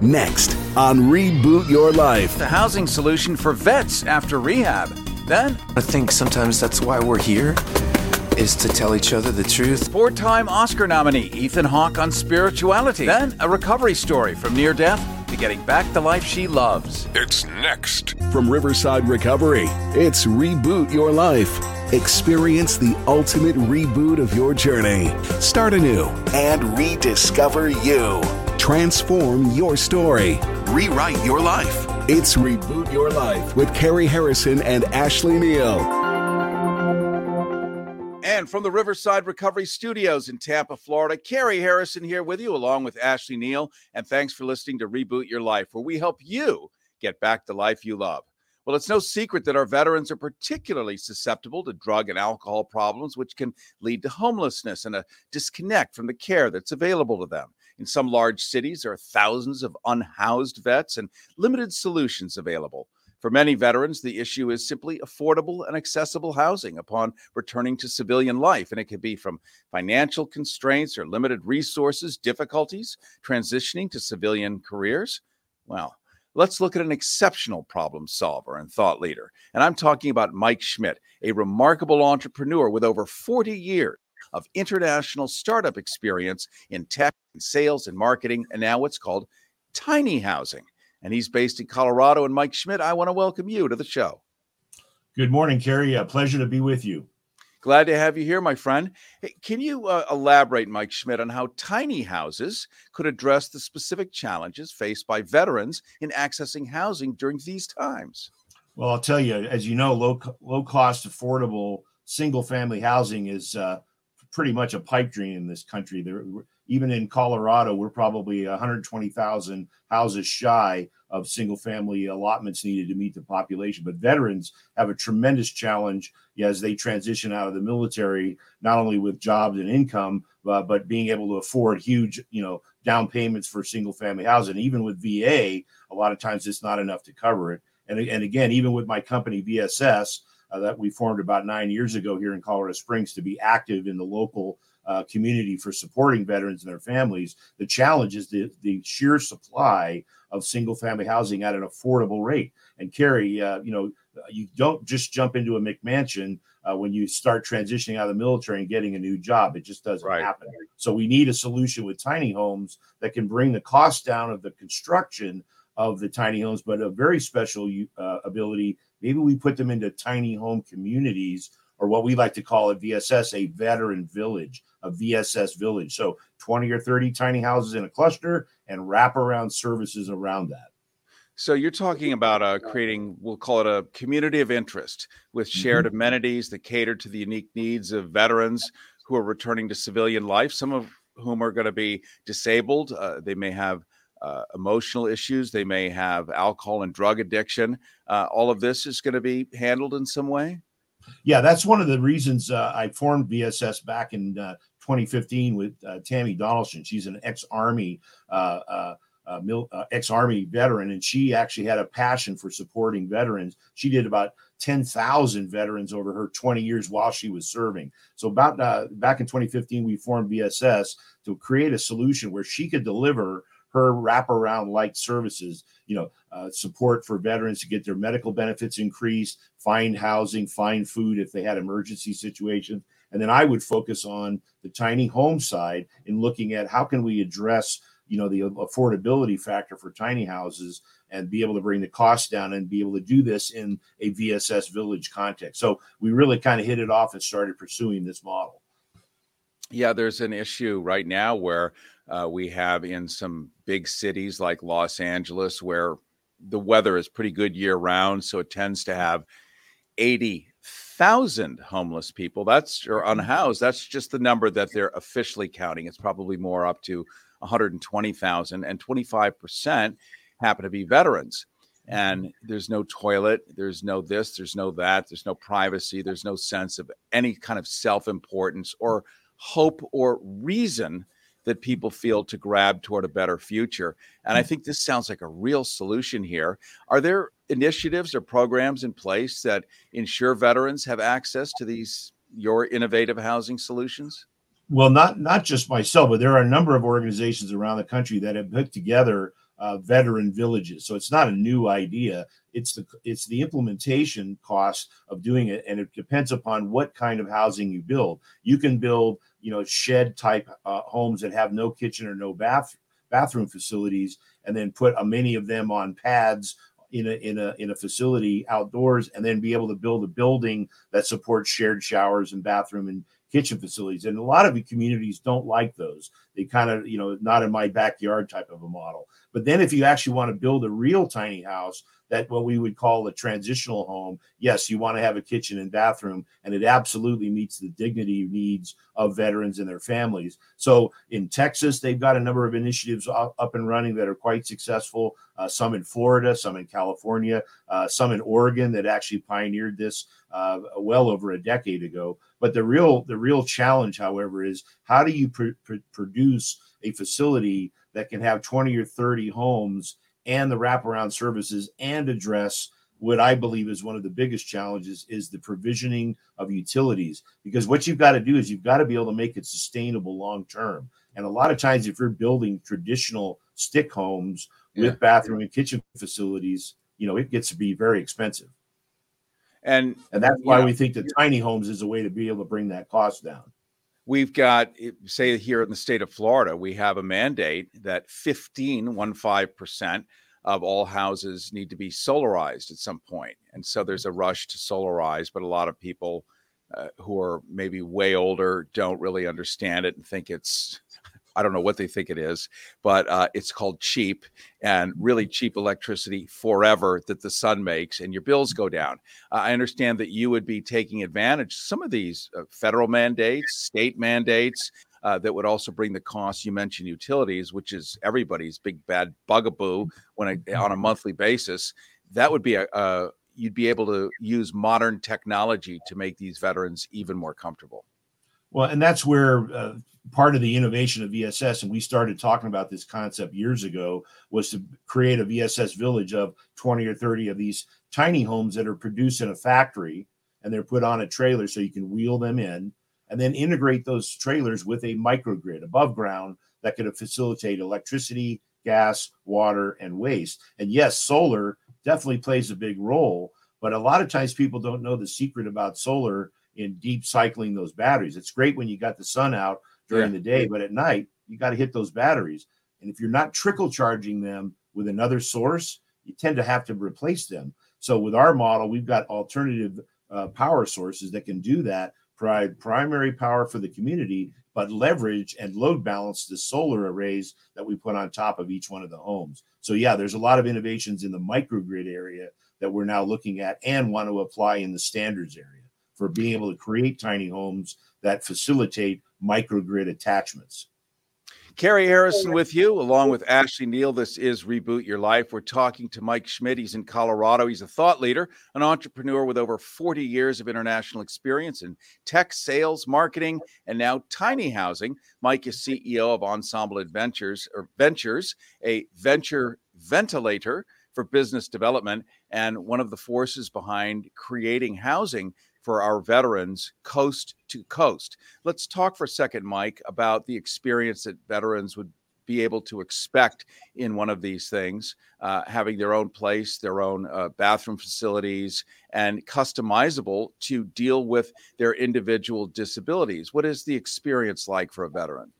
Next on Reboot Your Life. The housing solution for vets after rehab. Then, I think sometimes that's why we're here, is to tell each other the truth. four time Oscar nominee Ethan Hawke on spirituality. Then, a recovery story from near death to getting back the life she loves. It's next. From Riverside Recovery, it's Reboot Your Life. Experience the ultimate reboot of your journey. Start anew and rediscover you. Transform your story. Rewrite your life. It's Reboot Your Life with Cary Harrison and Ashley Neal. And from the Riverside Recovery Studios in Tampa, Florida, Cary Harrison here with you, along with Ashley Neal. And thanks for listening to Reboot Your Life, where we help you get back the life you love. Well, it's no secret that our veterans are particularly susceptible to drug and alcohol problems, which can lead to homelessness and a disconnect from the care that's available to them. In some large cities, there are thousands of unhoused vets and limited solutions available. For many veterans, the issue is simply affordable and accessible housing upon returning to civilian life. And it could be from financial constraints or limited resources, difficulties transitioning to civilian careers. Well, let's look at an exceptional problem solver and thought leader. And I'm talking about Mike Schmidt, a remarkable entrepreneur with over 40 years of international startup experience in tech and sales and marketing, and now what's called tiny housing. And he's based in Colorado. And Mike Schmidt, I want to welcome you to the show. Good morning, Cary. A pleasure to be with you. Glad to have you here, my friend. Hey, can you uh, elaborate, Mike Schmidt, on how tiny houses could address the specific challenges faced by veterans in accessing housing during these times? Well, I'll tell you, as you know, low low cost, affordable single family housing is uh, pretty much a pipe dream in this country. There, even in Colorado, we're probably 120,000 houses shy of single family allotments needed to meet the population. But veterans have a tremendous challenge as they transition out of the military, not only with jobs and income, uh, but being able to afford huge, you know, down payments for single family housing. Even with VA, a lot of times it's not enough to cover it. And, and again, even with my company VSS, uh, that we formed about nine years ago here in Colorado Springs to be active in the local uh, community for supporting veterans and their families. The challenge is the, the sheer supply of single family housing at an affordable rate. And Cary, uh, you know, you don't just jump into a McMansion uh, when you start transitioning out of the military and getting a new job. It just doesn't Right. happen. So we need a solution with tiny homes that can bring the cost down of the construction of the tiny homes, but a very special uh, ability. Maybe we put them into tiny home communities, or what we like to call a VSS a veteran village, a VSS village. So 20 or 30 tiny houses in a cluster and wraparound services around that. So you're talking about uh, creating, we'll call it a community of interest with shared amenities that cater to the unique needs of veterans who are returning to civilian life. Some of whom are going to be disabled. Uh, they may have uh, emotional issues. They may have alcohol and drug addiction. Uh, all of this is going to be handled in some way. Yeah, that's one of the reasons uh, I formed VSS back in uh, 2015 with uh, Tammy Donaldson. She's an ex-army, uh, uh, mil- ex-army veteran, and she actually had a passion for supporting veterans. She did about 10,000 veterans over her 20 years while she was serving. So about uh, back in 2015, we formed VSS to create a solution where she could deliver her wraparound like services, you know, uh, support for veterans to get their medical benefits increased, find housing, find food if they had emergency situations. And then I would focus on the tiny home side in looking at how can we address, you know, the affordability factor for tiny houses and be able to bring the cost down and be able to do this in a VSS village context. So we really kind of hit it off and started pursuing this model. Yeah, there's an issue right now where uh, we have in some big cities like Los Angeles where the weather is pretty good year round. So it tends to have 80,000 homeless people. That's or unhoused. That's just the number that they're officially counting. It's probably more up to 120,000, and 25% happen to be veterans. And there's no toilet, there's no this, there's no that, there's no privacy, there's no sense of any kind of self importance or hope or reason that people feel to grab toward a better future. And I think this sounds like a real solution here. Are there initiatives or programs in place that ensure veterans have access to these your innovative housing solutions? Well, not not just myself, but there are a number of organizations around the country that have put together uh, veteran villages. So it's not a new idea. It's the it's the implementation cost of doing it, and it depends upon what kind of housing you build. You can build you know shed type uh, homes that have no kitchen or no bath bathroom facilities, and then put a many of them on pads in a in a in a facility outdoors, and then be able to build a building that supports shared showers and bathroom and kitchen facilities. And a lot of communities don't like those. They kind of, you know, not in my backyard type of a model. But then if you actually want to build a real tiny house, that what we would call a transitional home, yes, you want to have a kitchen and bathroom, and it absolutely meets the dignity needs of veterans and their families. So in Texas, they've got a number of initiatives up and running that are quite successful. Uh, some in Florida, some in California, uh, some in Oregon that actually pioneered this uh, well over a decade ago. But the real the real challenge, however, is how do you pr- pr- produce a facility that can have 20 or 30 homes and the wraparound services and address what I believe is one of the biggest challenges is the provisioning of utilities. Because what you've got to do is you've got to be able to make it sustainable long term. And a lot of times, if you're building traditional stick homes yeah. with bathroom and kitchen facilities, you know, it gets to be very expensive. And and that's why we think that tiny homes is a way to be able to bring that cost down. We've got, say, here in the state of Florida, we have a mandate that 15, one five percent of all houses need to be solarized at some point. And so there's a rush to solarize, but a lot of people uh, who are maybe way older don't really understand it and think it's I don't know what they think it is, but uh, it's called cheap and really cheap electricity forever that the sun makes, and your bills go down. Uh, I understand that you would be taking advantage some of these uh, federal mandates, state mandates. Uh, that would also bring the cost. You mentioned utilities, which is everybody's big bad bugaboo when I, on a monthly basis. That would be a, a you'd be able to use modern technology to make these veterans even more comfortable. Well, and that's where uh, part of the innovation of VSS, and we started talking about this concept years ago, was to create a VSS village of 20 or 30 of these tiny homes that are produced in a factory and they're put on a trailer so you can wheel them in and then integrate those trailers with a microgrid above ground that could facilitate electricity, gas, water, and waste. And yes, solar definitely plays a big role, but a lot of times people don't know the secret about solar in deep cycling those batteries. It's great when you got the sun out during yeah. the day, but at night you got to hit those batteries. And if you're not trickle charging them with another source, you tend to have to replace them. So with our model, we've got alternative uh, power sources that can do that, provide primary power for the community, but leverage and load balance the solar arrays that we put on top of each one of the homes. So yeah, there's a lot of innovations in the microgrid area that we're now looking at and want to apply in the standards area for being able to create tiny homes that facilitate microgrid attachments. Cary Harrison with you, along with Ashley Neal. This is Reboot Your Life. We're talking to Mike Schmidt. He's in Colorado. He's a thought leader, an entrepreneur with over 40 years of international experience in tech, sales, marketing, and now tiny housing. Mike is CEO of Ensemble Adventures or Ventures, a venture ventilator for business development and one of the forces behind creating housing for our veterans coast to coast. Let's talk for a second, Mike, about the experience that veterans would be able to expect in one of these things, uh, having their own place, their own uh, bathroom facilities, and customizable to deal with their individual disabilities. What is the experience like for a veteran?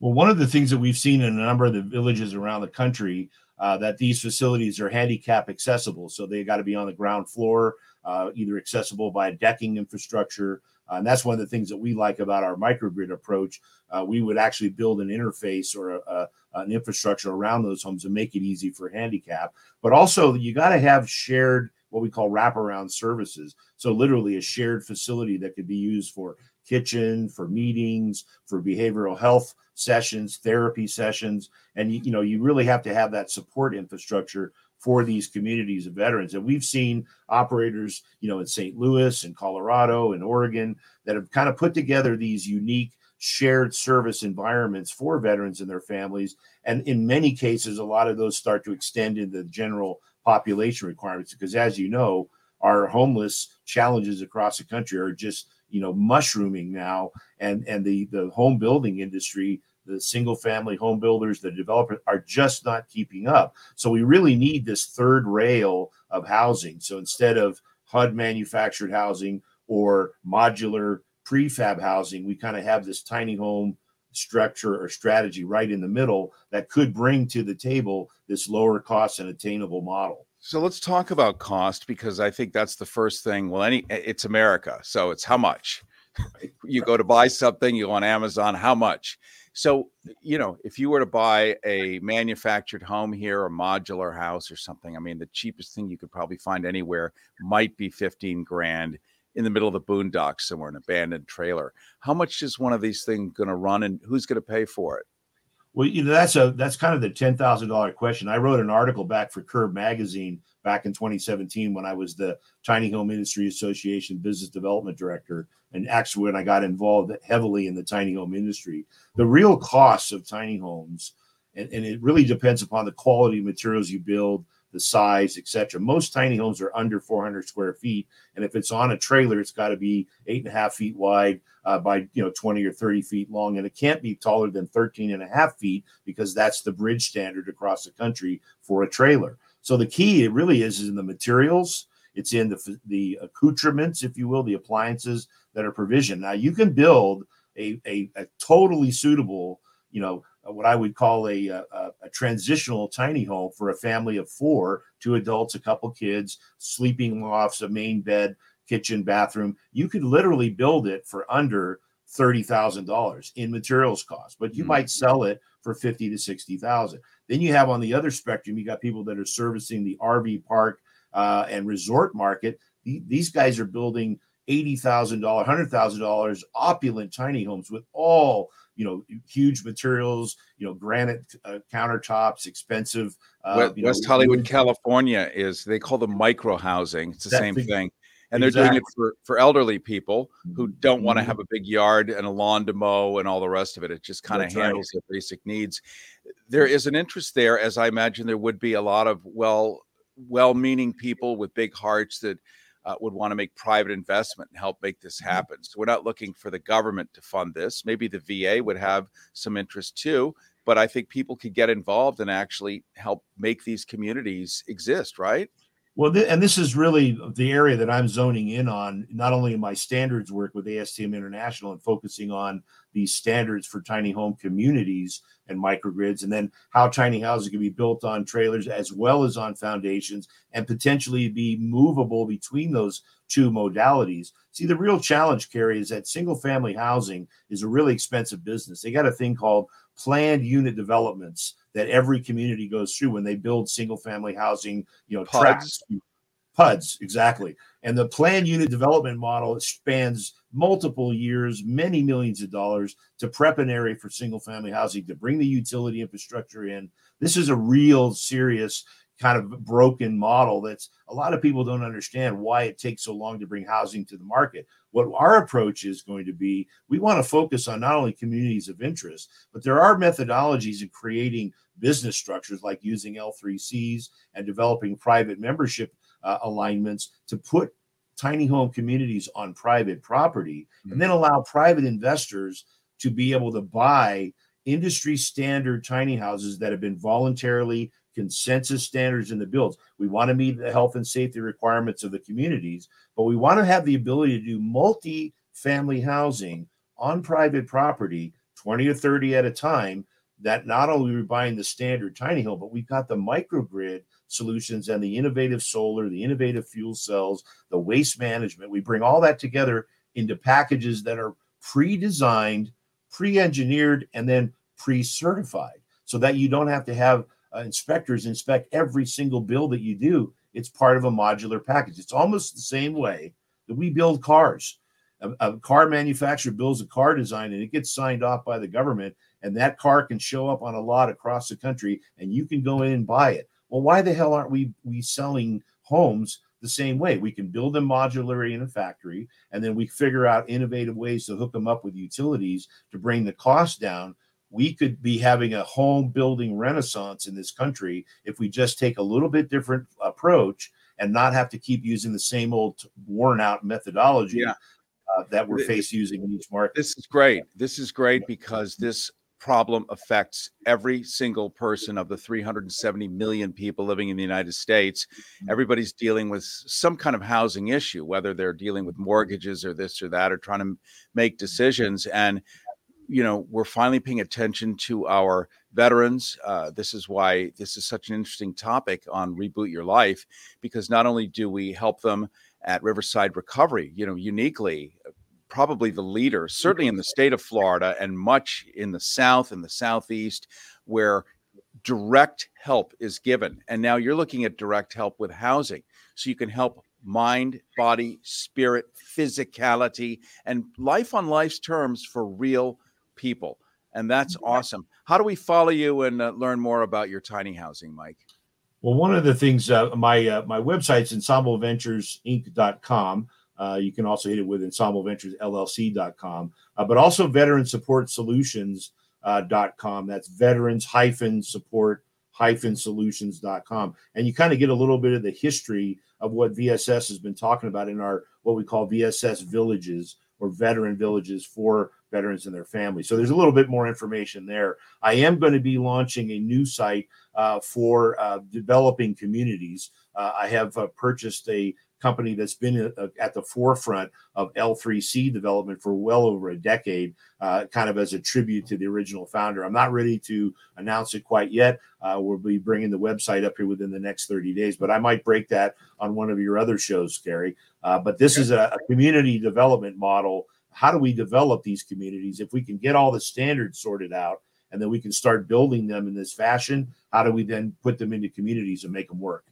Well, one of the things that we've seen in a number of the villages around the country uh, that these facilities are handicap accessible. So they got to be on the ground floor uh, either accessible by decking infrastructure. Uh, and that's one of the things that we like about our microgrid approach. Uh, we would actually build an interface or a, a, an infrastructure around those homes to make it easy for handicap. But also, you got to have shared what we call wraparound services. So, literally, a shared facility that could be used for kitchen, for meetings, for behavioral health sessions, therapy sessions, and you, you know you really have to have that support infrastructure for these communities of veterans. And we've seen operators, you know, in St. Louis and Colorado and Oregon that have kind of put together these unique shared service environments for veterans and their families. And in many cases, a lot of those start to extend into the general population requirements because, as you know, our homeless challenges across the country are just you know mushrooming now and and the the home building industry the single family home builders, the developers are just not keeping up. So we really need this third rail of housing. So instead of HUD manufactured housing or modular prefab housing, we kind of have this tiny home structure or strategy right in the middle that could bring to the table this lower cost and attainable model. So let's talk about cost because I think that's the first thing. Well, any it's America, so it's how much you go to buy something, you go on Amazon, how much? So, you know, if you were to buy a manufactured home here, a modular house or something, I mean, the cheapest thing you could probably find anywhere might be 15 grand in the middle of the boondocks somewhere, an abandoned trailer. How much is one of these things going to run and who's going to pay for it? Well, you know, that's a that's kind of the ten thousand dollar question. I wrote an article back for Curb magazine back in 2017 when I was the Tiny Home Industry Association business development director, and actually when I got involved heavily in the tiny home industry. The real costs of tiny homes, and, and it really depends upon the quality of materials you build, the size, etc. Most tiny homes are under 400 square feet, and if it's on a trailer, it's got to be eight and a half feet wide uh, by you know 20 or 30 feet long, and it can't be taller than 13 and a half feet because that's the bridge standard across the country for a trailer. So the key, it really is, is in the materials. It's in the the accoutrements, if you will, the appliances that are provisioned. Now you can build a, a, a totally suitable, you know, what I would call a, a, a, transitional tiny home for a family of four, two adults, a couple kids, sleeping lofts, a main bed, kitchen, bathroom. You could literally build it for under thirty thousand dollars in materials cost, but you mm-hmm. might sell it for fifty to sixty thousand. Then you have on the other spectrum, you got people that are servicing the RV park uh, and resort market. These guys are building eighty thousand dollars, hundred thousand dollars, opulent tiny homes with all you know huge materials you know granite uh, countertops expensive uh, west, know, hollywood california is they call them micro housing it's the same thing. And they're doing it for for elderly people who don't want to mm-hmm. have a big yard and a lawn to mow and all the rest of it. It just kind of handles right. their basic needs. There is an interest there as i imagine there would be a lot of well well-meaning people with big hearts that uh, would want to make private investment and help make this mm-hmm. happen. So we're not looking for the government to fund this. Maybe the VA would have some interest too, but I think people could get involved and actually help make these communities exist, right? Well, th- and this is really the area that I'm zoning in on, not only in my standards work with ASTM International and focusing on these standards for tiny home communities and microgrids, and then how tiny houses can be built on trailers as well as on foundations and potentially be movable between those two modalities. See, the real challenge, Cary, is that single family housing is a really expensive business. They got a thing called planned unit developments that every community goes through when they build single family housing, you know, PUDs. tracks. PUDs, exactly. And the planned unit development model spans multiple years, many millions of dollars to prep an area for single family housing, to bring the utility infrastructure in. This is a real serious kind of broken model that's a lot of people don't understand why it takes so long to bring housing to the market. What our approach is going to be, we want to focus on not only communities of interest, but there are methodologies in creating business structures like using L3Cs and developing private membership uh, alignments to put tiny home communities on private property mm-hmm. and then allow private investors to be able to buy industry standard tiny houses that have been voluntarily consensus standards in the builds. We want to meet the health and safety requirements of the communities, but we want to have the ability to do multi family housing on private property, 20 or 30 at a time. That not only we're buying the standard tiny home, but we've got the microgrid solutions and the innovative solar, the innovative fuel cells, the waste management. We bring all that together into packages that are pre designed, pre engineered, and then pre certified so that you don't have to have uh, inspectors inspect every single build that you do. It's part of a modular package. It's almost the same way that we build cars. A, a, car manufacturer builds a car design and it gets signed off by the government, and that car can show up on a lot across the country, and you can go in and buy it. Well, why the hell aren't we we selling homes the same way? We can build them modularly in a factory, and then we figure out innovative ways to hook them up with utilities to bring the cost down we could be having a home building renaissance in this country if we just take a little bit different approach and not have to keep using the same old worn out methodology yeah. uh, that we're faced using in each market. This is great. This is great because this problem affects every single person of the 370 million people living in the United States. Everybody's dealing with some kind of housing issue, whether they're dealing with mortgages or this or that, or trying to make decisions. And you know, we're finally paying attention to our veterans. Uh, this is why this is such an interesting topic on Reboot Your Life, because not only do we help them at Riverside Recovery, you know, uniquely probably the leader, certainly in the state of Florida and much in the South and the Southeast, where direct help is given. And now you're looking at direct help with housing. So you can help mind, body, spirit, physicality, and life on life's terms for real people. And that's awesome. How do we follow you and uh, learn more about your tiny housing, Mike? Well, one of the things, uh, my uh, my website's ensembleventuresinc.com. Uh, you can also hit it with ensembleventuresllc.com, uh, but also veteran support solutions.com. That's veterans hyphen support hyphen solutions.com. And you kind of get a little bit of the history of what VSS has been talking about in our what we call VSS villages or veteran villages for veterans and their families. So there's a little bit more information there. I am going to be launching a new site uh, for uh, developing communities. Uh, I have uh, purchased a company that's been uh, at the forefront of L3C development for well over a decade, uh, kind of as a tribute to the original founder. I'm not ready to announce it quite yet. Uh, we'll be bringing the website up here within the next 30 days, but I might break that on one of your other shows, Gary. Uh, but this is a, a community development model. How do we develop these communities? If we can get all the standards sorted out, and then we can start building them in this fashion. How do we then put them into communities and make them work?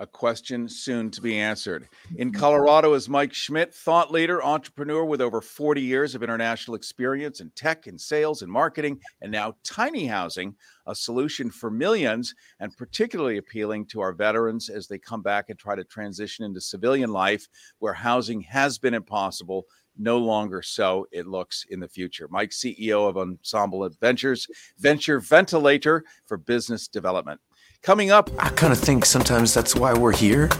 a question soon to be answered. In mm-hmm. Colorado is Mike Schmidt, thought leader, entrepreneur with over 40 years of international experience in tech and sales and marketing, and now tiny housing, a solution for millions, and particularly appealing to our veterans as they come back and try to transition into civilian life where housing has been impossible. No longer so, it looks in the future. Mike, CEO of Ensemble Adventures, venture ventilator for business development. Coming up, I kind of think sometimes that's why we're here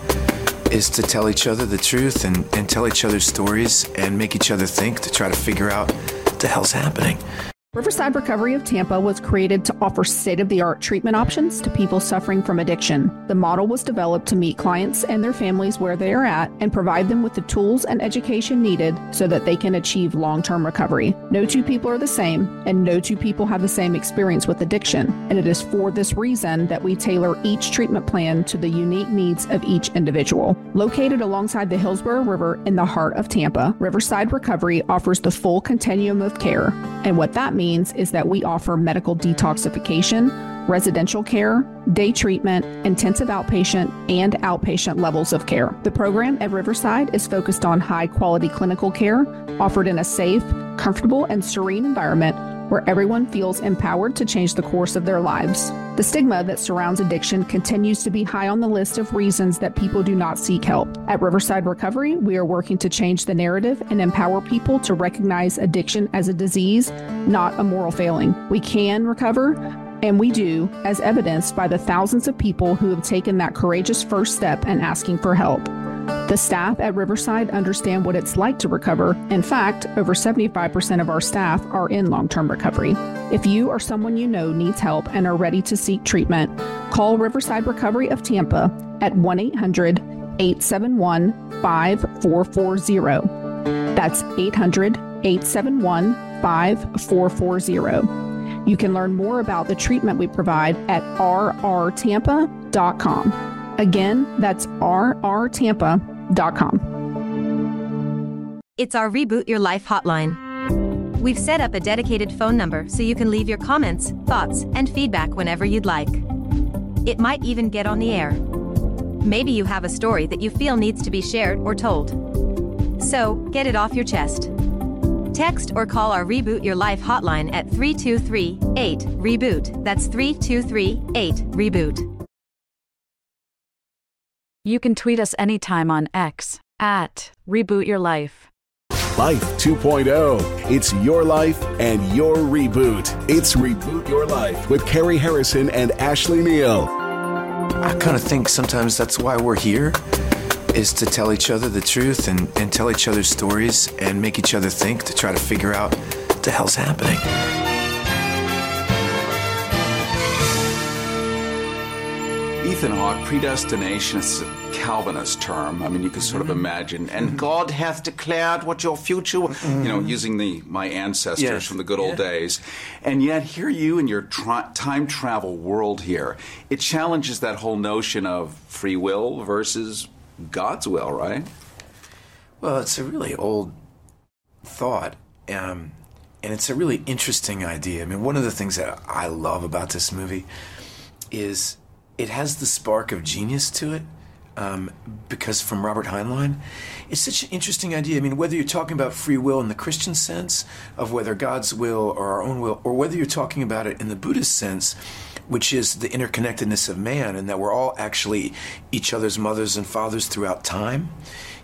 is to tell each other the truth and, and tell each other stories and make each other think to try to figure out what the hell's happening. Riverside Recovery of Tampa was created to offer state of the art treatment options to people suffering from addiction. The model was developed to meet clients and their families where they are at and provide them with the tools and education needed so that they can achieve long term recovery. No two people are the same, and no two people have the same experience with addiction. And it is for this reason that we tailor each treatment plan to the unique needs of each individual. Located alongside the Hillsborough River in the heart of Tampa, Riverside Recovery offers the full continuum of care. And what that means is that we offer medical detoxification, residential care, day treatment, intensive outpatient, and outpatient levels of care. The program at Riverside is focused on high quality clinical care offered in a safe, comfortable, and serene environment where everyone feels empowered to change the course of their lives. The stigma that surrounds addiction continues to be high on the list of reasons that people do not seek help. At Riverside Recovery, we are working to change the narrative and empower people to recognize addiction as a disease, not a moral failing. We can recover. And we do, as evidenced by the thousands of people who have taken that courageous first step and asking for help. The staff at Riverside understand what it's like to recover. In fact, over 75% of our staff are in long term recovery. If you or someone you know needs help and are ready to seek treatment, call Riverside Recovery of Tampa at 1 800 871 5440. That's 800 871 5440. You can learn more about the treatment we provide at rrtampa.com. Again, that's rrtampa.com. It's our Reboot Your Life hotline. We've set up a dedicated phone number so you can leave your comments, thoughts, and feedback whenever you'd like. It might even get on the air. Maybe you have a story that you feel needs to be shared or told. So, get it off your chest. Text or call our Reboot Your Life hotline at 323 8 Reboot. That's 323 8 Reboot. You can tweet us anytime on X at Reboot Your Life. Life 2.0. It's your life and your reboot. It's Reboot Your Life with Cary Harrison and Ashley Neal. I kind of think sometimes that's why we're here is to tell each other the truth and, and tell each other stories and make each other think to try to figure out what the hell's happening. Ethan Hawke, predestination is a Calvinist term. I mean, you can sort of mm-hmm. imagine, and mm-hmm. God hath declared what your future, mm-hmm. you know, using the my ancestors Yes. from the good old days. And yet, here you in your tra- time travel world here, it challenges that whole notion of free will versus God's will, right? Well, it's a really old thought, um, and it's a really interesting idea. I mean, one of the things that I love about this movie is it has the spark of genius to it. Um, because from Robert Heinlein, it's such an interesting idea. I mean, whether you're talking about free will in the Christian sense of whether God's will or our own will, or whether you're talking about it in the Buddhist sense, which is the interconnectedness of man and that we're all actually each other's mothers and fathers throughout time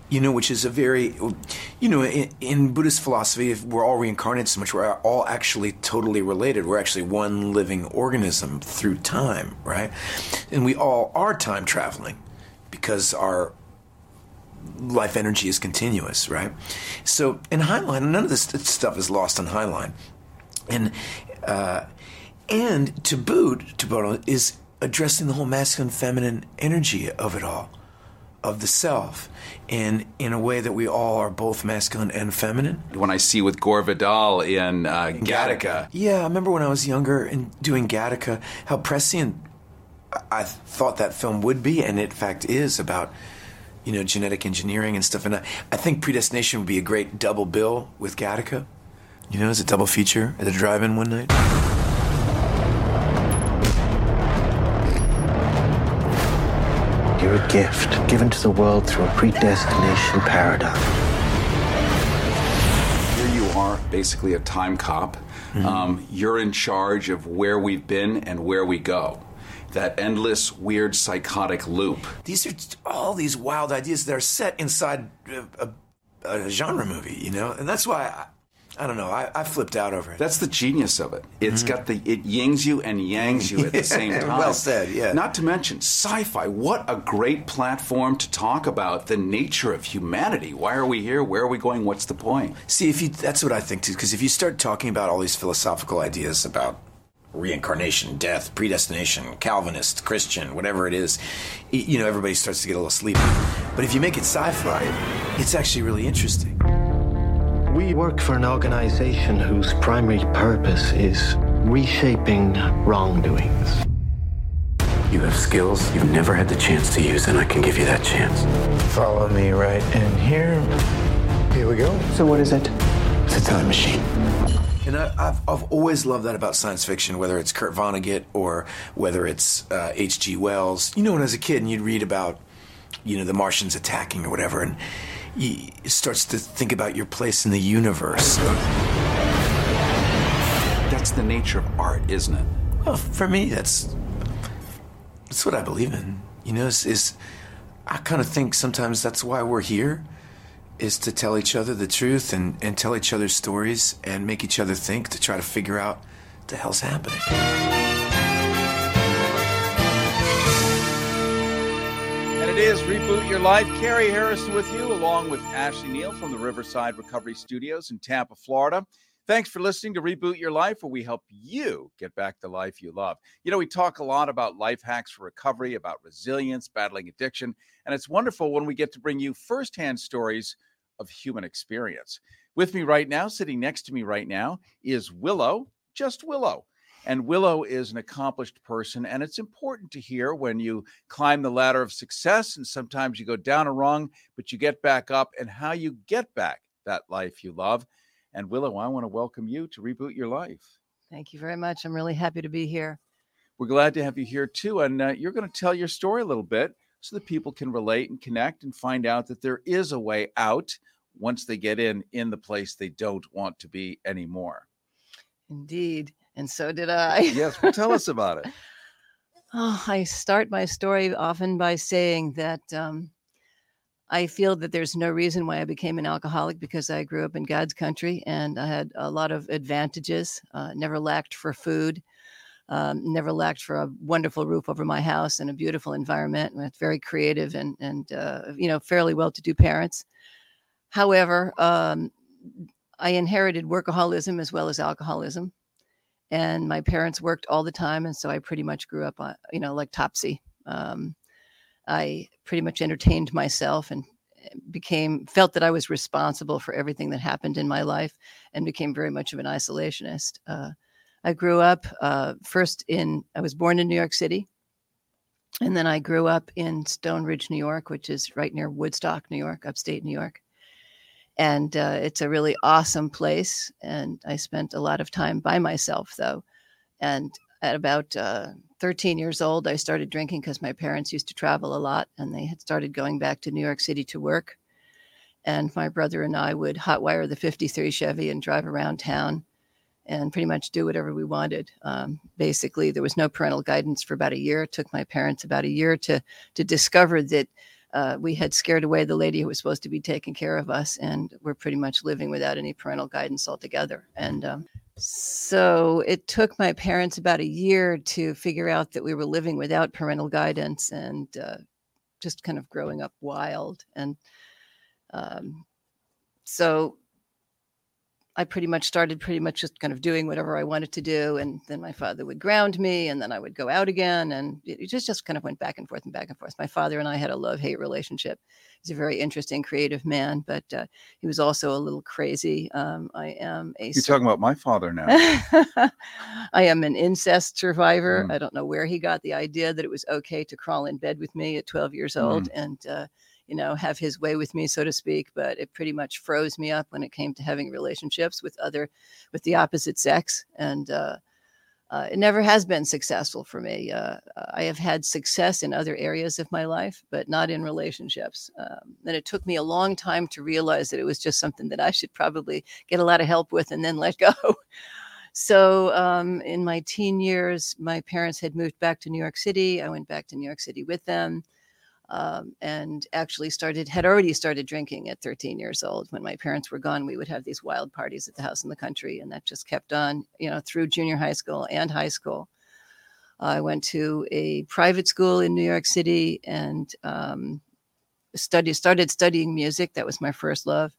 you know, which is a very, you know, in, in Buddhist philosophy, if we're all reincarnated so much, we're all actually totally related. We're actually one living organism through time, right? And we all are time traveling because our life energy is continuous, right? So in Heinlein, none of this stuff is lost on Heinlein. And, uh, and to boot, to boot is addressing the whole masculine feminine energy of it all of the self in in a way that we all are both masculine and feminine. When I see with Gore Vidal in uh, Gattaca, Yeah, I remember when I was younger and doing Gattaca, how prescient I- thought that film would be, and it in fact is about you know genetic engineering and stuff. And I, I think Predestination would be a great double bill with Gattaca. You know, as a double feature at the drive-in one night. You're gift given to the world through a predestination paradigm. here you are, basically a time cop. Mm-hmm. Um, you're in charge of where we've been and where we go. That endless, weird, psychotic loop. These are all these wild ideas that are set inside a, a, a genre movie, you know, and that's why I, don't know. I, I flipped out over it. That's the genius of it. It's mm-hmm. got the it yings you and yangs you at the same time. well said, yeah. Not to mention sci-fi. What a great platform to talk about the nature of humanity. Why are we here? Where are we going? What's the point? See, if you that's what I think too, because if you start talking about all these philosophical ideas about reincarnation, death, predestination, Calvinist, Christian, whatever it is, you know, everybody starts to get a little sleepy. But if you make it sci-fi, it's actually really interesting. We work for an organization whose primary purpose is reshaping wrongdoings. You have skills you've never had the chance to use, and I can give you that chance. Follow me right in here. Here we go. So, what is it? It's a time machine. And I, I've, I've always loved that about science fiction, whether it's Kurt Vonnegut or whether it's uh, H.G. Wells. You know, when I was a kid and you'd read about, you know, the Martians attacking or whatever, and it starts to think about your place in the universe. That's the nature of art, isn't it? Well, for me, that's that's what I believe in. You know, is, is I kind of think sometimes that's why we're here, is to tell each other the truth and, and tell each other stories and make each other think to try to figure out what the hell's happening. It is Reboot Your Life. Cary Harrison with you, along with Ashley Neal from the Riverside Recovery Studios in Tampa, Florida. Thanks for listening to Reboot Your Life, where we help you get back the life you love. You know, we talk a lot about life hacks for recovery, about resilience, battling addiction, and it's wonderful when we get to bring you firsthand stories of human experience. With me right now, sitting next to me right now, is Willow, just Willow. And Willow is an accomplished person, and it's important to hear when you climb the ladder of success and sometimes you go down a rung, but you get back up and how you get back that life you love. And Willow, I want to welcome you to Reboot Your Life. Thank you very much. I'm really happy to be here. We're glad to have you here too. And uh, you're going to tell your story a little bit so that people can relate and connect and find out that there is a way out once they get in in the place they don't want to be anymore. Indeed. And so did I. Yes, well, tell us about it. Oh, I start my story often by saying that um, I feel that there's no reason why I became an alcoholic because I grew up in God's country and I had a lot of advantages. Uh, never lacked for food, um, never lacked for a wonderful roof over my house and a beautiful environment with very creative and and uh, you know fairly well-to-do parents. However, um, I inherited workaholism as well as alcoholism and my parents worked all the time and so i pretty much grew up on you know like topsy Um, I pretty much entertained myself and eh, became felt that I was responsible for everything that happened in my life, and became very much of an isolationist. Uh, I grew up uh, first in I was born in New York City, and then I grew up in Stone Ridge, New York, which is right near Woodstock, New York, upstate New York. And uh, it's a really awesome place. And I spent a lot of time by myself, though. And at about uh, 13 years old, I started drinking because my parents used to travel a lot and they had started going back to New York City to work. And my brother and I would hotwire the 53 Chevy and drive around town and pretty much do whatever we wanted. Um, basically, there was no parental guidance for about a year. It took my parents about a year to to discover that uh, we had scared away the lady who was supposed to be taking care of us, and we're pretty much living without any parental guidance altogether. And um, so it took my parents about a year to figure out that we were living without parental guidance and uh, just kind of growing up wild. And um, so I pretty much started pretty much just kind of doing whatever I wanted to do. And then my father would ground me and then I would go out again. And it just, just kind of went back and forth and back and forth. My father and I had a love hate relationship. He's a very interesting, creative man, but uh, he was also a little crazy. Um, I am a. You're talking about my father now. I am an incest survivor. Mm. I don't know where he got the idea that it was okay to crawl in bed with me at 12 years old. Mm. And, uh, you know, have his way with me, so to speak. But it pretty much froze me up when it came to having relationships with other, with the opposite sex, and uh, uh, it never has been successful for me. Uh, I have had success in other areas of my life, but not in relationships. Um, and it took me a long time to realize that it was just something that I should probably get a lot of help with and then let go. So, um, in my teen years, my parents had moved back to New York City. I went back to New York City with them um, and actually started had already started drinking at 13 years old. When my parents were gone we would have these wild parties at the house in the country and that just kept on you know through junior high school and high school. I went to a private school in new york city and um, started studying music. That was my first love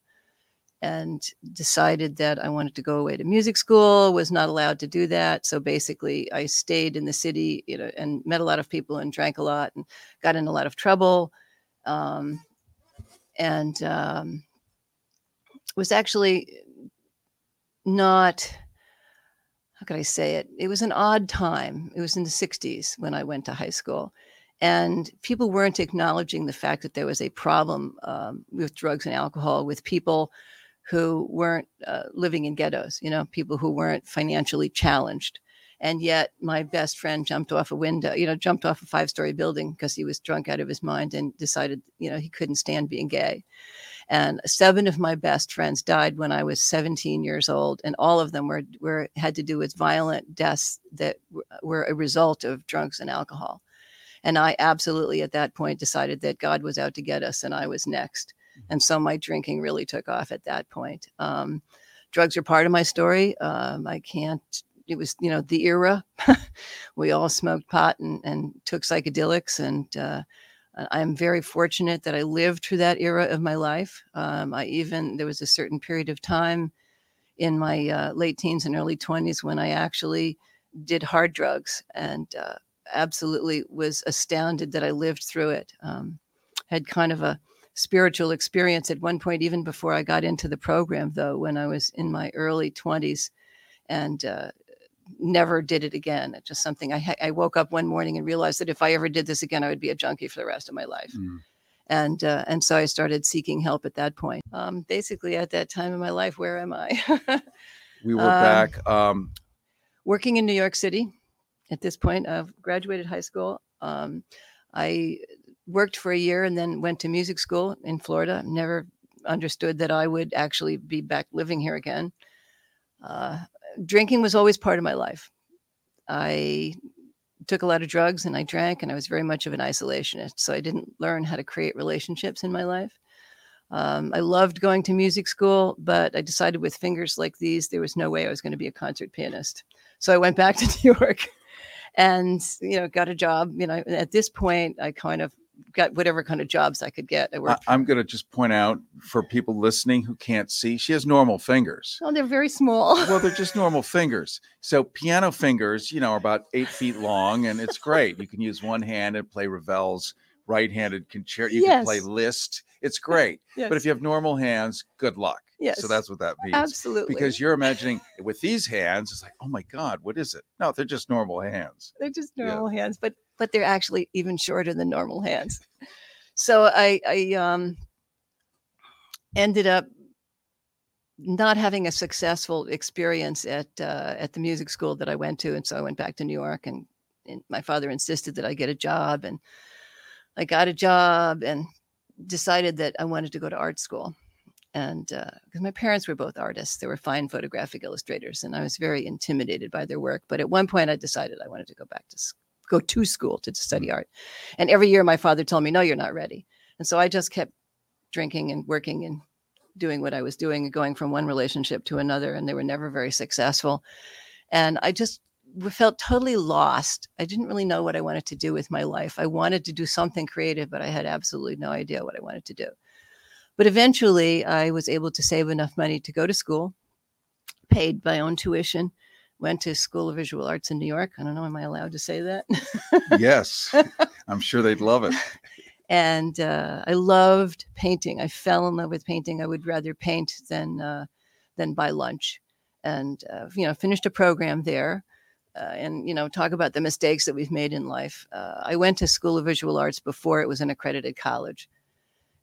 and decided that I wanted to go away to music school, was not allowed to do that. So basically, I stayed in the city, you know, and met a lot of people and drank a lot and got in a lot of trouble. Um, and um, was actually not, how could I say it? It was an odd time. It was in the 60s when I went to high school. And people weren't acknowledging the fact that there was a problem um, with drugs and alcohol, with people who weren't uh, living in ghettos, you know, people who weren't financially challenged. And yet my best friend jumped off a window, you know, jumped off a five story building because he was drunk out of his mind and decided, you know, he couldn't stand being gay. And seven of my best friends died when I was 17 years old. And all of them were, were had to do with violent deaths that were a result of drugs and alcohol. And I absolutely at that point decided that God was out to get us and I was next. And so my drinking really took off at that point. Um, drugs are part of my story. Um, I can't, it was, you know, the era. we all smoked pot and, and took psychedelics. And uh, I'm very fortunate that I lived through that era of my life. Um, I even, there was a certain period of time in my uh, late teens and early 20s when I actually did hard drugs and uh, absolutely was astounded that I lived through it. Um, had kind of a spiritual experience at one point, even before I got into the program, though, when I was in my early 20s and uh, never did it again. It's just something I, I woke up one morning and realized that if I ever did this again, I would be a junkie for the rest of my life. Mm. And uh, and so I started seeking help at that point. Um, basically, at that time in my life, where am I? we were um, back um, working in New York City. At this point, I've graduated high school. Um, I worked for a year and then went to music school in Florida. Never understood that I would actually be back living here again. Uh, drinking was always part of my life. I took a lot of drugs and I drank, and I was very much of an isolationist. So I didn't learn how to create relationships in my life. Um, I loved going to music school, but I decided with fingers like these, there was no way I was going to be a concert pianist. So I went back to New York and, you know, got a job. You know, at this point, I kind of got whatever kind of jobs I could get. I I, worked. I'm going to just point out for people listening who can't see, she has normal fingers. oh, they're very small. Well, they're just normal fingers. So piano fingers, you know, are about eight feet long, and it's great. You can use one hand and play Ravel's right-handed concerto. You can play Yes. Liszt. It's great. yes. But if you have normal hands, good luck. Yes. So that's what that means. absolutely Because you're imagining with these hands, it's like, oh my God, what is it? No, they're just normal hands. they're just Yeah. normal hands, but but they're actually even shorter than normal hands. So I I um ended up not having a successful experience at uh, at the music school that I went to, and so I went back to New York, and, and my father insisted that I get a job, and I got a job, and decided that I wanted to go to art school, and because my parents were both artists, they were fine photographic illustrators, and I was very intimidated by their work. But at one point, I decided I wanted to go back to go to school to study art, and every year my father told me, "No, you're not ready," and so I just kept drinking and working and doing what I was doing and going from one relationship to another, and they were never very successful. And I just felt totally lost. I didn't really know what I wanted to do with my life. I wanted to do something creative, but I had absolutely no idea what I wanted to do. But eventually, I was able to save enough money to go to school, paid my own tuition, went to School of Visual Arts in New York. I don't know, am I allowed to say that? Yes. I'm sure they'd love it. and uh, I loved painting. I fell in love with painting. I would rather paint than uh, than buy lunch, and uh, you know, finished a program there, uh, and you know, talk about the mistakes that we've made in life. Uh, I went to School of Visual Arts before it was an accredited college,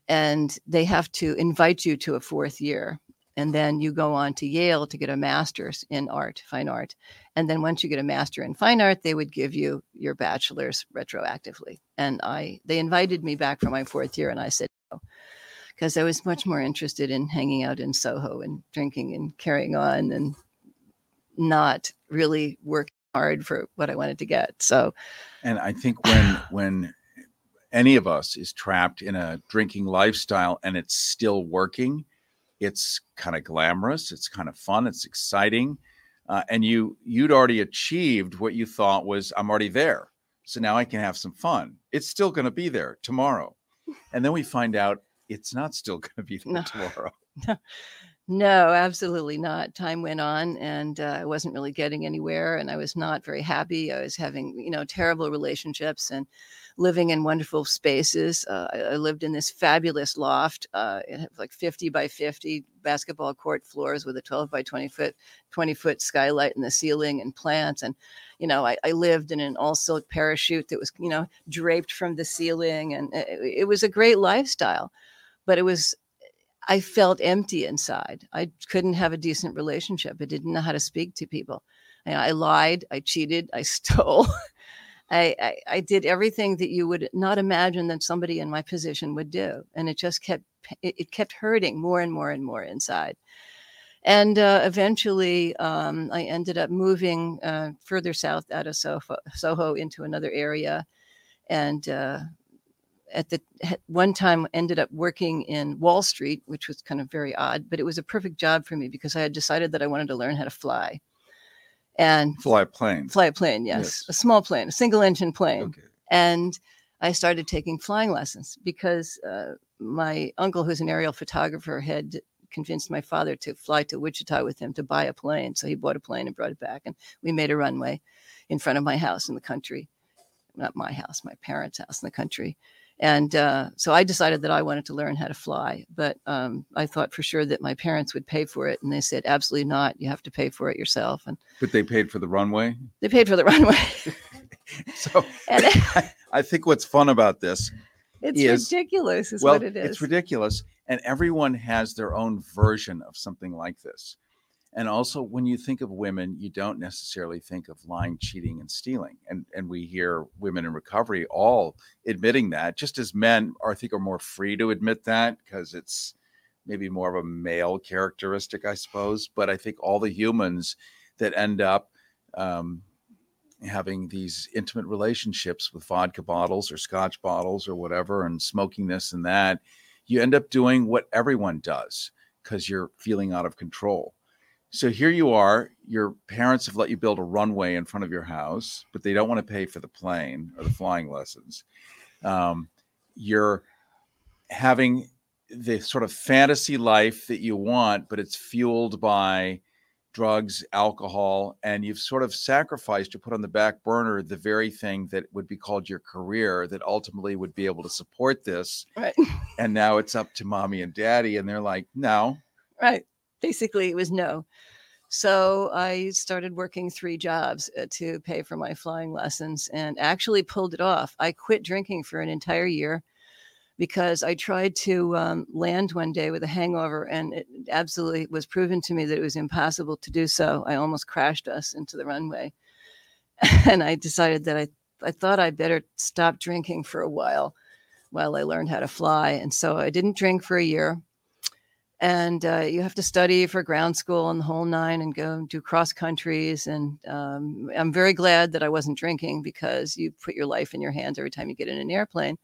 and they have to invite you to a fourth year. And then you go on to Yale to get a master's in art, fine art. And then once you get a master in fine art, they would give you your bachelor's retroactively. And I, they invited me back for my fourth year, and I said no, because I was much more interested in hanging out in Soho and drinking and carrying on, and not really working hard for what I wanted to get. So And I think when when any of us is trapped in a drinking lifestyle and it's still working, it's kind of glamorous, it's kind of fun, it's exciting, uh, and you you'd already achieved what you thought was I'm already there, so now I can have some fun. It's still going to be there tomorrow, and then we find out it's not still going to be there No. tomorrow. No, absolutely not. Time went on, and uh, I wasn't really getting anywhere, and I was not very happy. I was having, you know, terrible relationships and living in wonderful spaces. Uh, I, lived in this fabulous loft. Uh, it had like 50 by 50 basketball court floors with a 12 by 20 foot 20 foot skylight in the ceiling and plants. And you know, I, I lived in an all silk parachute that was, you know, draped from the ceiling, and it, it was a great lifestyle. But it was I felt empty inside. I couldn't have a decent relationship. I didn't know how to speak to people. I, I lied. I cheated. I stole. I, I I did everything that you would not imagine that somebody in my position would do, and it just kept it, it kept hurting more and more and more inside. And uh, eventually, um, I ended up moving uh, further south out of Soho, Soho into another area, and uh, at the one time ended up working in Wall Street, which was kind of very odd, but it was a perfect job for me because I had decided that I wanted to learn how to fly. And Fly planes. fly a plane, yes, Yes. a small plane, a single engine plane. Okay. And I started taking flying lessons because uh, my uncle, who's an aerial photographer, had convinced my father to fly to Wichita with him to buy a plane. So he bought a plane and brought it back, and we made a runway in front of my house in the country. Not my house, my parents' house in the country. And uh, so I decided that I wanted to learn how to fly, but um, I thought for sure that my parents would pay for it. And they said, absolutely not. You have to pay for it yourself. And But they paid for the runway. they paid for the runway. So and I, I think what's fun about this it's is- ridiculous, is well, what it is. it's ridiculous, and everyone has their own version of something like this. And also, when you think of women, you don't necessarily think of lying, cheating, and stealing. And and we hear women in recovery all admitting that, just as men are, I think, are more free to admit that because it's maybe more of a male characteristic, I suppose. But I think all the humans that end up um, having these intimate relationships with vodka bottles or scotch bottles or whatever and smoking this and that you end up doing what everyone does because you're feeling out of control so here you are your parents have let you build a runway in front of your house but they don't want to pay for the plane or the flying lessons um, you're having the sort of fantasy life that you want, but it's fueled by drugs, alcohol, and you've sort of sacrificed to put on the back burner the very thing that would be called your career that ultimately would be able to support this. Right. And now it's up to mommy and daddy, and they're like, no. Right. Basically, it was no. So I started working three jobs uh, to pay for my flying lessons and actually pulled it off. I quit drinking for an entire year because I tried to um, land one day with a hangover, and it absolutely was proven to me that it was impossible to do so. I almost crashed us into the runway, and I decided that I I thought I'd better stop drinking for a while while I learned how to fly, and so I didn't drink for a year. And uh, you have to study for ground school and the whole nine, and go do cross countries. And um, I'm very glad that I wasn't drinking because you put your life in your hands every time you get in an airplane.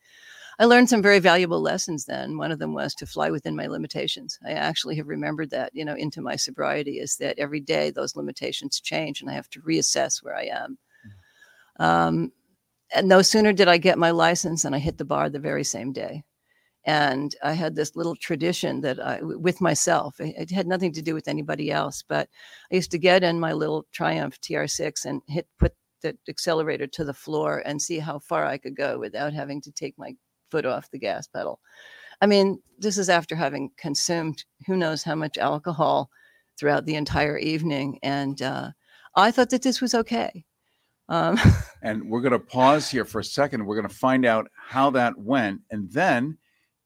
I learned some very valuable lessons then. One of them was to fly within my limitations. I actually have remembered that, you know, into my sobriety is that every day those limitations change and I have to reassess where I am. Mm. Um, and no sooner did I get my license and I hit the bar the very same day. And I had this little tradition that I, with myself, it had nothing to do with anybody else, but I used to get in my little Triumph TR6 and hit, put the accelerator to the floor and see how far I could go without having to take my foot off the gas pedal. I mean, this is after having consumed who knows how much alcohol throughout the entire evening. And uh, I thought that this was okay. Um, and we're going to pause here for a second. We're going to find out how that went. And then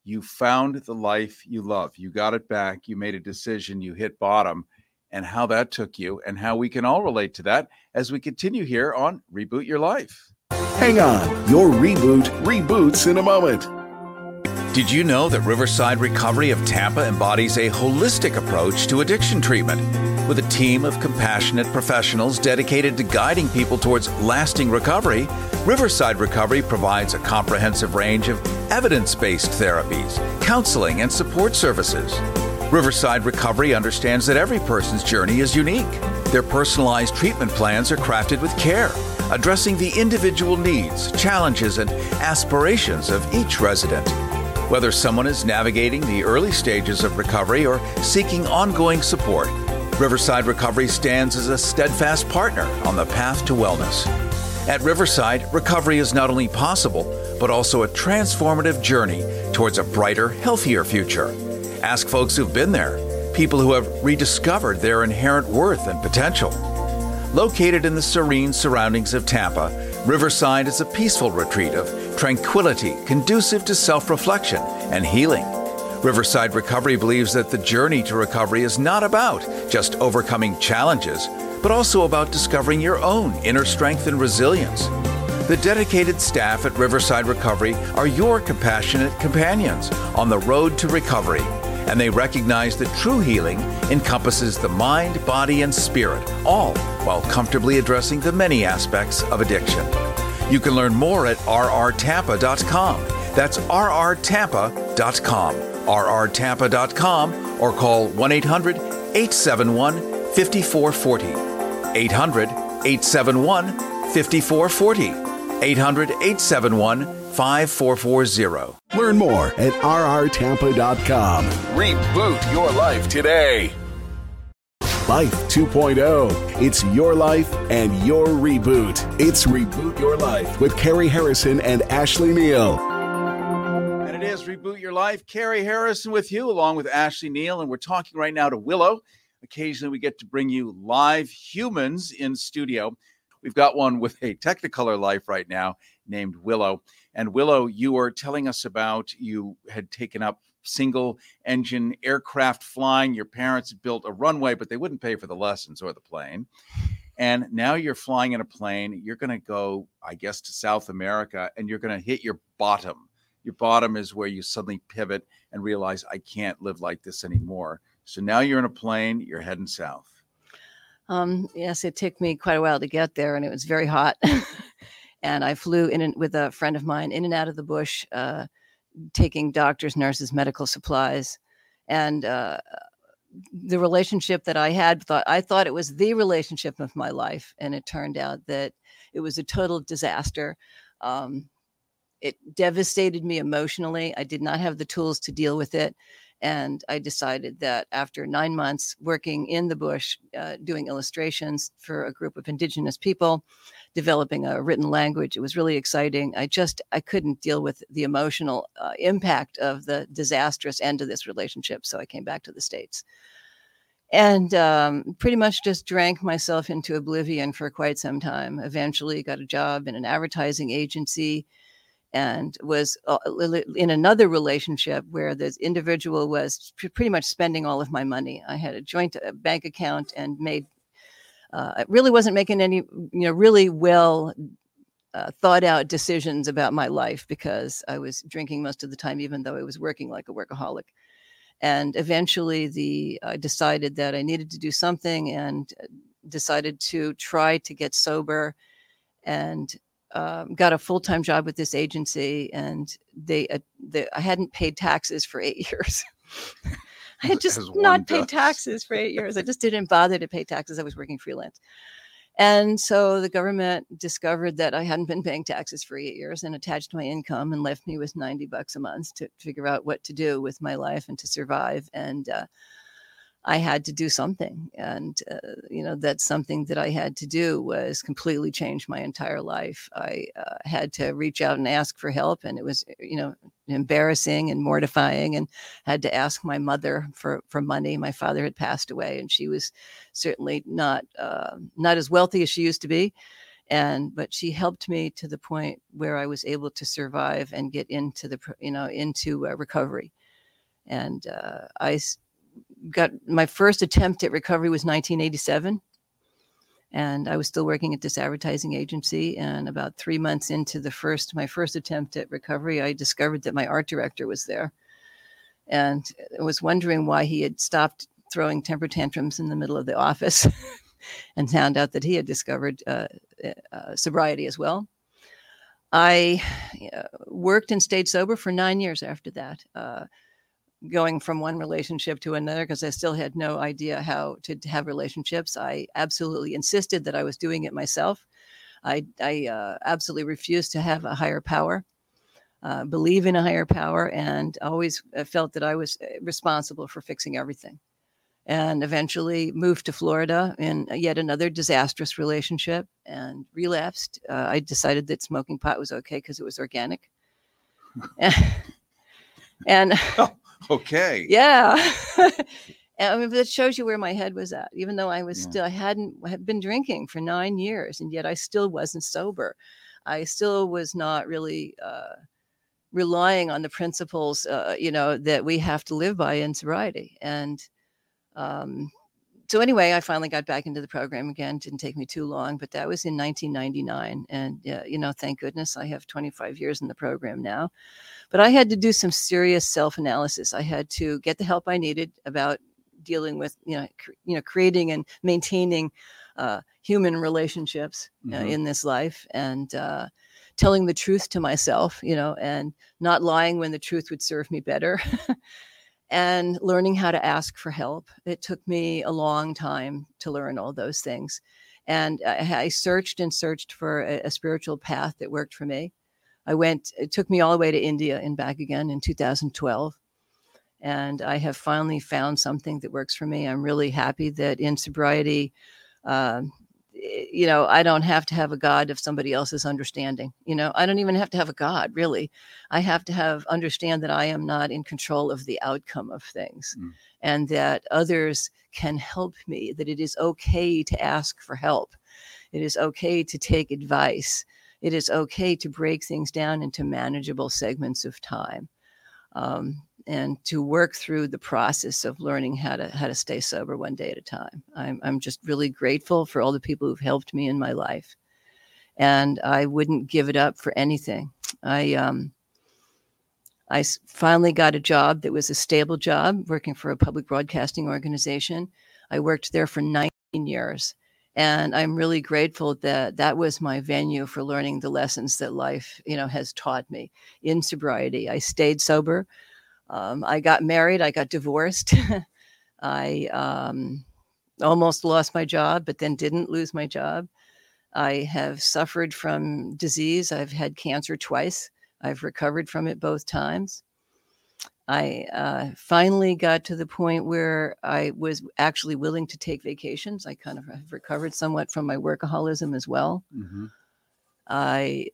you found the life you love. You got it back. You made a decision. You hit bottom. And how that took you, and how we can all relate to that as we continue here on Reboot Your Life. Hang on, your reboot reboots in a moment. Did you know that Riverside Recovery of Tampa embodies a holistic approach to addiction treatment? With a team of compassionate professionals dedicated to guiding people towards lasting recovery, Riverside Recovery provides a comprehensive range of evidence based therapies, counseling, and support services. Riverside Recovery understands that every person's journey is unique. Their personalized treatment plans are crafted with care addressing the individual needs, challenges, and aspirations of each resident. Whether someone is navigating the early stages of recovery or seeking ongoing support, Riverside Recovery stands as a steadfast partner on the path to wellness. At Riverside, recovery is not only possible, but also a transformative journey towards a brighter, healthier future. Ask folks who've been there, people who have rediscovered their inherent worth and potential. Located in the serene surroundings of Tampa, Riverside is a peaceful retreat of tranquility conducive to self reflection and healing. Riverside Recovery believes that the journey to recovery is not about just overcoming challenges, but also about discovering your own inner strength and resilience. The dedicated staff at Riverside Recovery are your compassionate companions on the road to recovery and they recognize that true healing encompasses the mind, body, and spirit, all while comfortably addressing the many aspects of addiction. You can learn more at rrtampa.com. That's rrtampa.com, rrtampa.com, or call 1 800 871 5440. 800 871 5440. 800 871 5440. Learn more at rrtampa.com. Reboot your life today. Life 2.0. It's your life and your reboot. It's Reboot Your Life with Cary Harrison and Ashley Neal. And it is Reboot Your Life. Cary Harrison with you, along with Ashley Neal. And we're talking right now to Willow. Occasionally, we get to bring you live humans in studio. We've got one with a Technicolor life right now named Willow. And Willow, you were telling us about you had taken up single engine aircraft flying. Your parents built a runway, but they wouldn't pay for the lessons or the plane. And now you're flying in a plane. You're going to go, I guess, to South America and you're going to hit your bottom. Your bottom is where you suddenly pivot and realize, I can't live like this anymore. So now you're in a plane, you're heading south. Um, yes, it took me quite a while to get there and it was very hot. and I flew in and, with a friend of mine in and out of the bush, uh, taking doctors, nurses, medical supplies, and uh, the relationship that I had thought I thought it was the relationship of my life, and it turned out that it was a total disaster. Um, it devastated me emotionally. I did not have the tools to deal with it. And I decided that after nine months working in the bush, uh, doing illustrations for a group of indigenous people, developing a written language, it was really exciting. I just I couldn't deal with the emotional uh, impact of the disastrous end of this relationship, so I came back to the states and um, pretty much just drank myself into oblivion for quite some time. Eventually, got a job in an advertising agency and was uh, in another relationship where this individual was pretty much spending all of my money. I had a joint uh, bank account and made, uh, I really wasn't making any, you know, really well uh, thought out decisions about my life because I was drinking most of the time, even though I was working like a workaholic and eventually the i decided that i needed to do something and uh, decided to try to get sober and um, got a full-time job with this agency and they, uh, they i hadn't paid taxes for eight years. I had just not paid taxes for eight years. I just didn't bother to pay taxes. I was working freelance. And so the government discovered that I hadn't been paying taxes for eight years and attached my income and left me with 90 bucks a month to figure out what to do with my life and to survive. And uh, I had to do something. And, uh, you know, that something that I had to do was completely change my entire life. I uh, had to reach out and ask for help. And it was, you know, embarrassing and mortifying and had to ask my mother for, for money. My father had passed away and she was certainly not, uh, not as wealthy as she used to be. And, but she helped me to the point where I was able to survive and get into the, you know, into uh, recovery. And uh, I got my first attempt at recovery was 1987 and i was still working at this advertising agency. And about three months into the first my first attempt at recovery i discovered that my art director was there. And i was wondering why he had stopped throwing temper tantrums in the middle of the office and found out that he had discovered uh, uh, sobriety as well. I uh, worked and stayed sober for nine years after that. Uh, going from one relationship to another because I still had no idea how to have relationships. I absolutely insisted that I was doing it myself. I, I uh, absolutely refused to have a higher power, uh, believe in a higher power, and always uh, felt that I was uh, responsible for fixing everything. And eventually moved to Florida in yet another disastrous relationship and relapsed. Uh, I decided that smoking pot was okay because it was organic. and oh. Okay. Yeah. I mean, that shows you where my head was at. Even though I was yeah. still, I hadn't had been drinking for nine years, and yet I still wasn't sober. I still was not really uh, relying on the principles, uh, you know, that we have to live by in sobriety. And um, so, anyway, I finally got back into the program again. Didn't take me too long, but that was in 1999. And uh, you know, thank goodness I have 25 years in the program now. But I had to do some serious self analysis. I had to get the help I needed about dealing with, you know, cr- you know, creating and maintaining uh, human relationships uh, mm-hmm. in this life, and uh, telling the truth to myself, you know, and not lying when the truth would serve me better. and learning how to ask for help. It took me a long time to learn all those things. And I, I searched and searched for a, a, spiritual path that worked for me. I went, it took me all the way to India and back again in 2012. And I have finally found something that works for me. I'm really happy that in sobriety, uh, you know, I don't have to have a God of somebody else's understanding. You know, I don't even have to have a God, really. I have to have understand that I am not in control of the outcome of things mm. and that others can help me, that it is okay to ask for help. It is okay to take advice it is okay to break things down into manageable segments of time um, and to work through the process of learning how to how to stay sober one day at a time. I'm, I'm just really grateful for all the people who've helped me in my life. And I wouldn't give it up for anything. I um, I finally got a job that was a stable job working for a public broadcasting organization. I worked there for 19 years and i'm really grateful that that was my venue for learning the lessons that life you know has taught me in sobriety i stayed sober um, i got married i got divorced i um, almost lost my job but then didn't lose my job i have suffered from disease i've had cancer twice I've recovered from it both times. I uh, finally got to the point where I was actually willing to take vacations. I kind of have recovered somewhat from my workaholism as well. Mm-hmm. I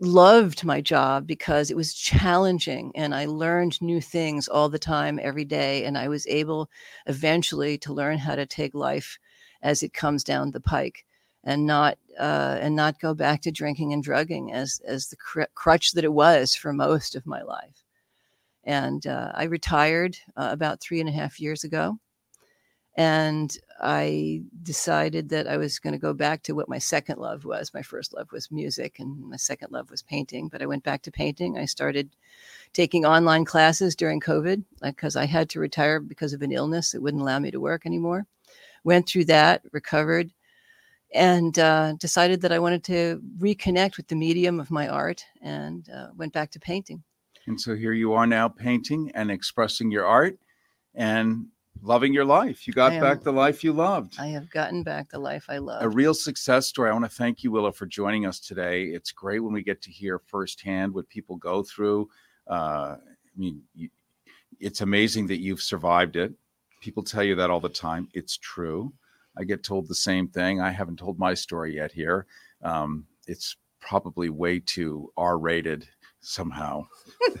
loved my job because it was challenging and I learned new things all the time, every day. And I was able eventually to learn how to take life as it comes down the pike and not uh, and not go back to drinking and drugging as as the cr- crutch that it was for most of my life. And uh, I retired uh, about three and a half years ago. And I decided that I was going to go back to what my second love was. My first love was music, and my second love was painting. But I went back to painting. I started taking online classes during COVID because I had to retire because of an illness that wouldn't allow me to work anymore. Went through that, recovered, and uh, decided that I wanted to reconnect with the medium of my art and uh, went back to painting. And so here you are now painting and expressing your art and loving your life. You got I back the life you loved. I have gotten back the life I love. a real success story. I want to thank you, Willow, for joining us today. It's great when we get to hear firsthand what people go through. Uh, I mean, you, it's amazing that you've survived it. People tell you that all the time. It's true. I get told the same thing. I haven't told my story yet here. Um, it's probably way too R rated somehow.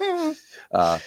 uh,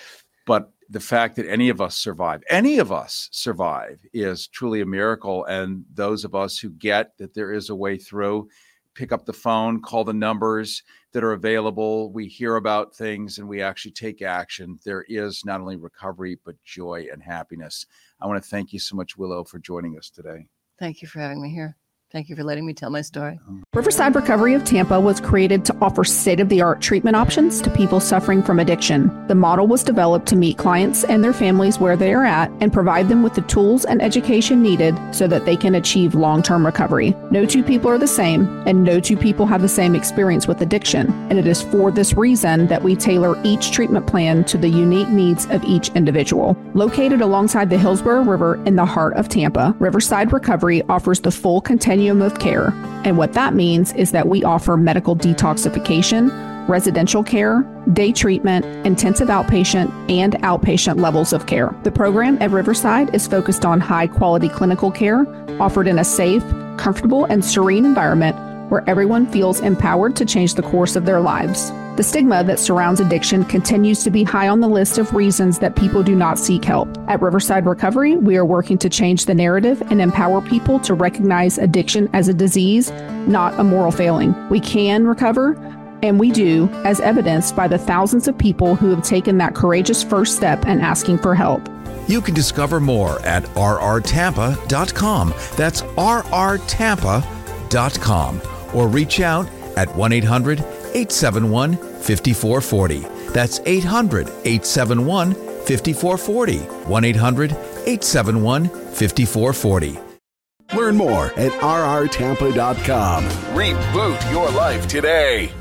but the fact that any of us survive, any of us survive, is truly a miracle. And those of us who get that there is a way through, pick up the phone, call the numbers that are available. We hear about things and we actually take action. There is not only recovery, but joy and happiness. I want to thank you so much, Willow, for joining us today. Thank you for having me here. Thank you for letting me tell my story. Um, Riverside Recovery of Tampa was created to offer state of the art treatment options to people suffering from addiction. The model was developed to meet clients and their families where they are at and provide them with the tools and education needed so that they can achieve long term recovery. No two people are the same, and no two people have the same experience with addiction. And it is for this reason that we tailor each treatment plan to the unique needs of each individual. Located alongside the Hillsborough River in the heart of Tampa, Riverside Recovery offers the full continuum of care. And what that means is that we offer medical detoxification, residential care, day treatment, intensive outpatient, and outpatient levels of care. The program at Riverside is focused on high quality clinical care offered in a safe, comfortable, and serene environment where everyone feels empowered to change the course of their lives. The stigma that surrounds addiction continues to be high on the list of reasons that people do not seek help. At Riverside Recovery, we are working to change the narrative and empower people to recognize addiction as a disease, not a moral failing. We can recover, and we do, as evidenced by the thousands of people who have taken that courageous first step and asking for help. You can discover more at rrtampa.com. That's rrtampa.com. Or reach out at 1 800 871 5440. That's 800 871 5440. 1 800 871 5440. Learn more at rrtampa.com. Reboot your life today.